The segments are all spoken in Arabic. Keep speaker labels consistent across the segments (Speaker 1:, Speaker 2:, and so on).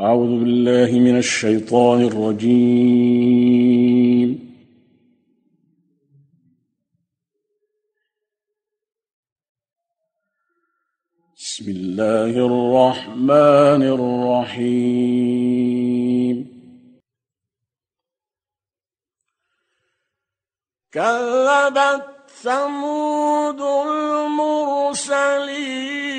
Speaker 1: أعوذ بالله من الشيطان الرجيم. بسم الله الرحمن الرحيم. كذبت ثمود المرسلين.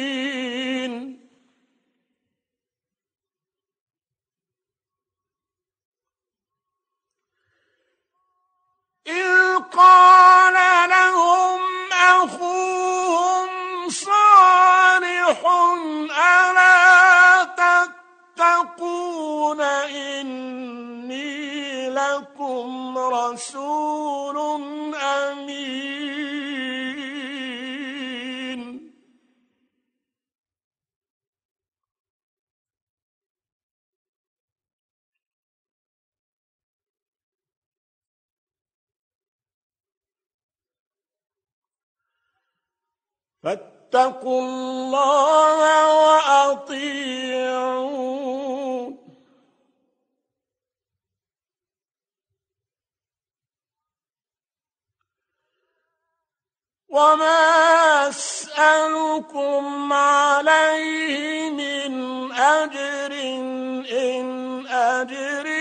Speaker 1: فاتقوا الله وأطيعون. وما أسألكم عليه من أجر إن أجري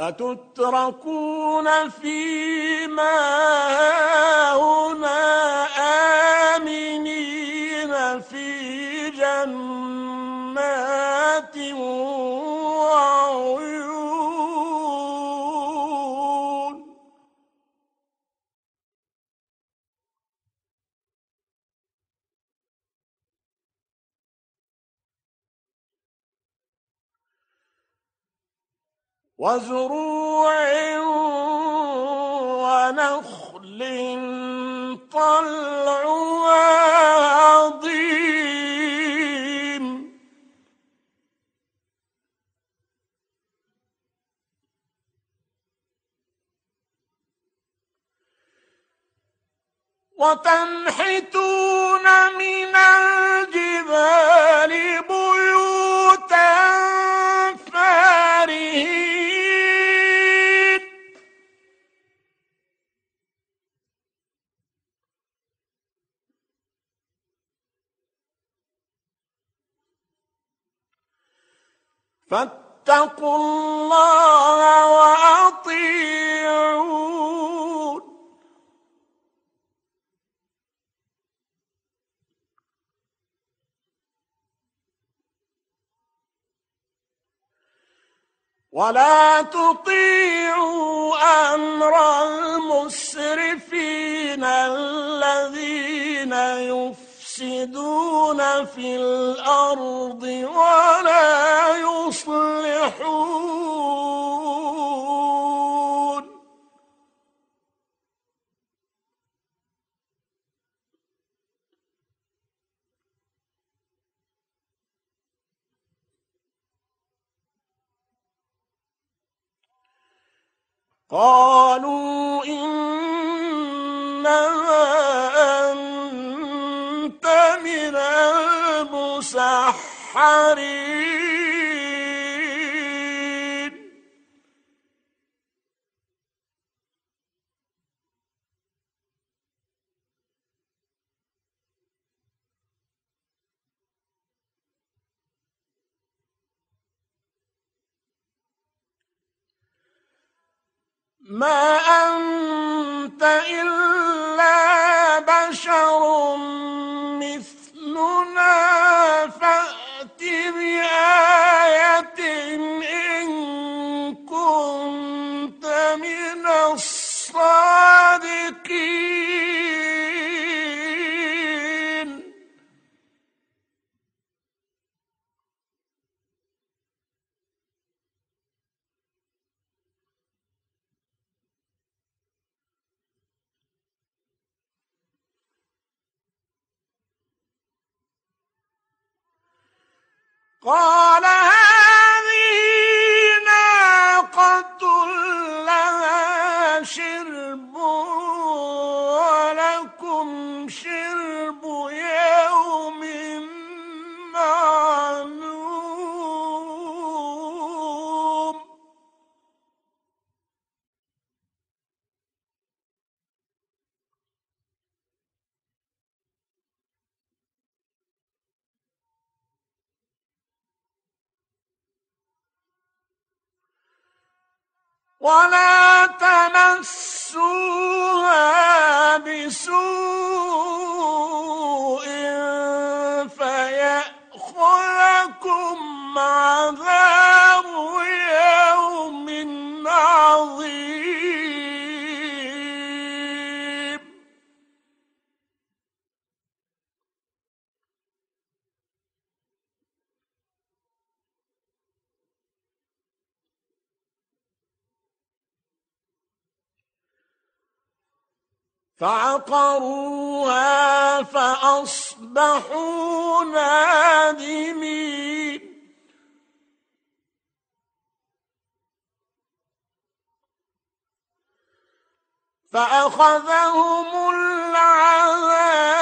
Speaker 1: أتتركون فيما هاهنا وزروع ونخل طلعها عظيم. وتنحتون من الجبال فاتقوا الله وأطيعون. ولا تطيعوا أمر المسرفين الذين يفسدون في الأرض ولا يصلحون. قالوا إنما المسحرين ما أنت إلا بشر. قال ولا تمسوها بسوء فعقروها فأصبحوا نادمين. فأخذهم العذاب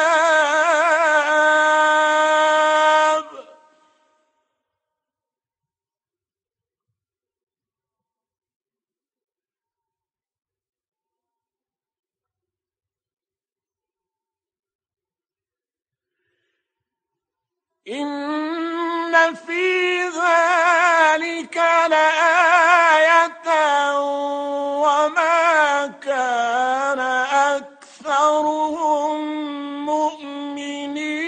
Speaker 1: إن في ذلك لآية وما كان أكثرهم مؤمنين.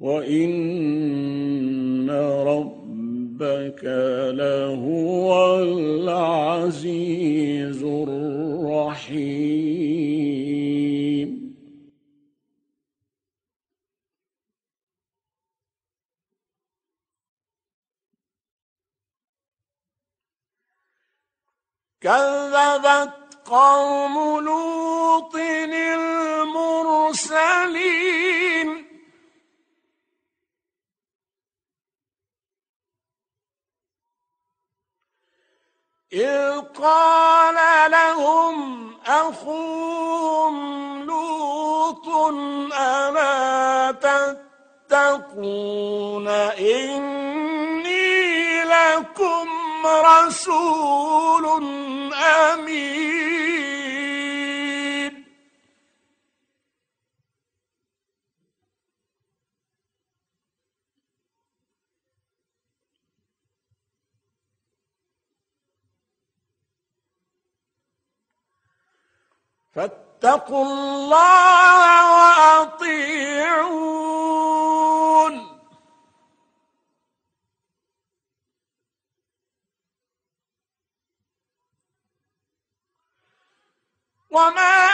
Speaker 1: وإن ربك لهو العزيز الرحيم. كذبت قوم لوط المرسلين. إذ قال لهم أخوهم لوط ألا تتقون إني لكم رسول أمين فاتقوا الله وأطيعون. وما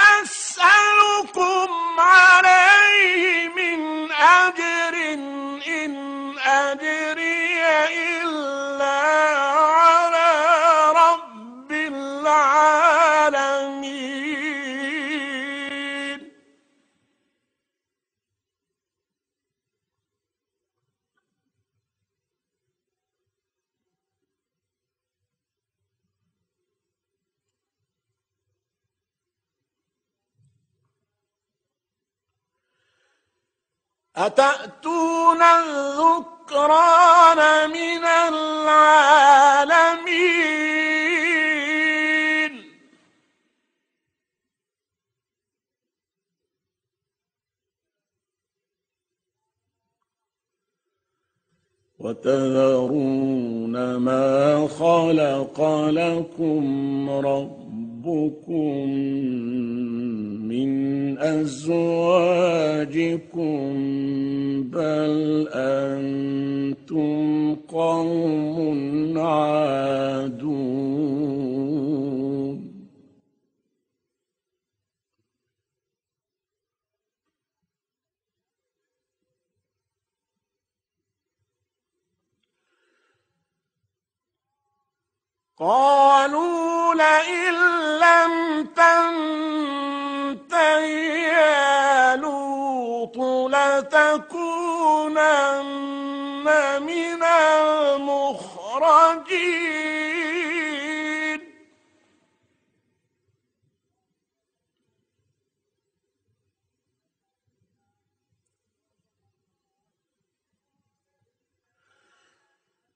Speaker 1: أتأتون الذكران من العالمين؟ وتذرون ما خلق لكم ربكم من أزواجكم بل أنتم قوم عادون. قالوا لئن لم تنته لتكونن من المخرجين.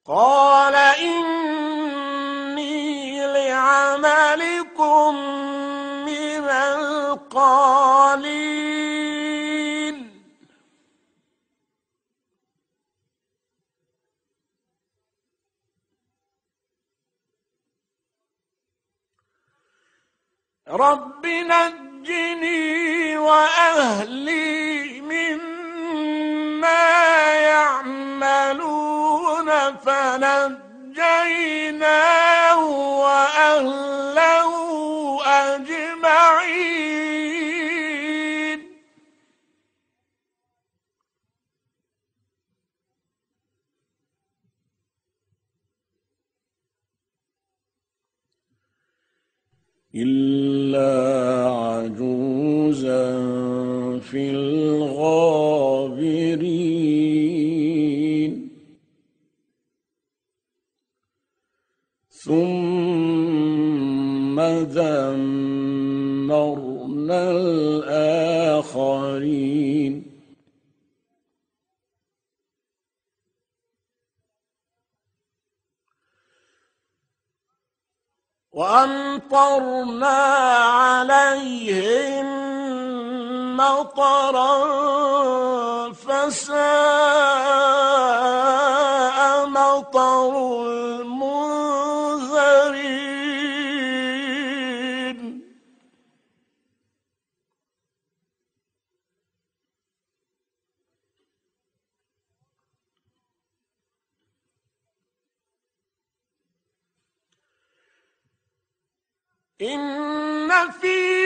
Speaker 1: قال رب نجني وأهلي مما يعملون فنجيناه وأهله إلا عجوزا في الغابرين. ثم دمرنا الآخرين. وأمطرنا عليهم مطرا فساء إن في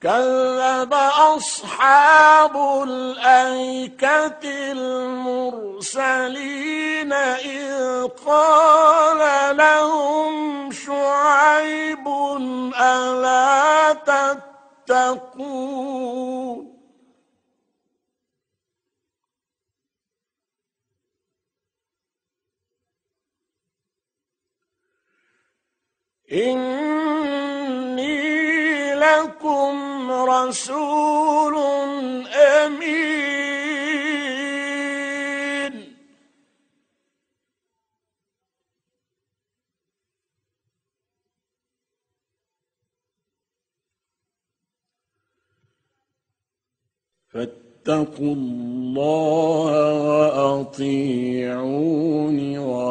Speaker 1: كذب أصحاب الأيكة المرسلين إذ قال لهم شعيب ألا تتقون إني لكم رسول أمين. فاتقوا الله وأطيعون وما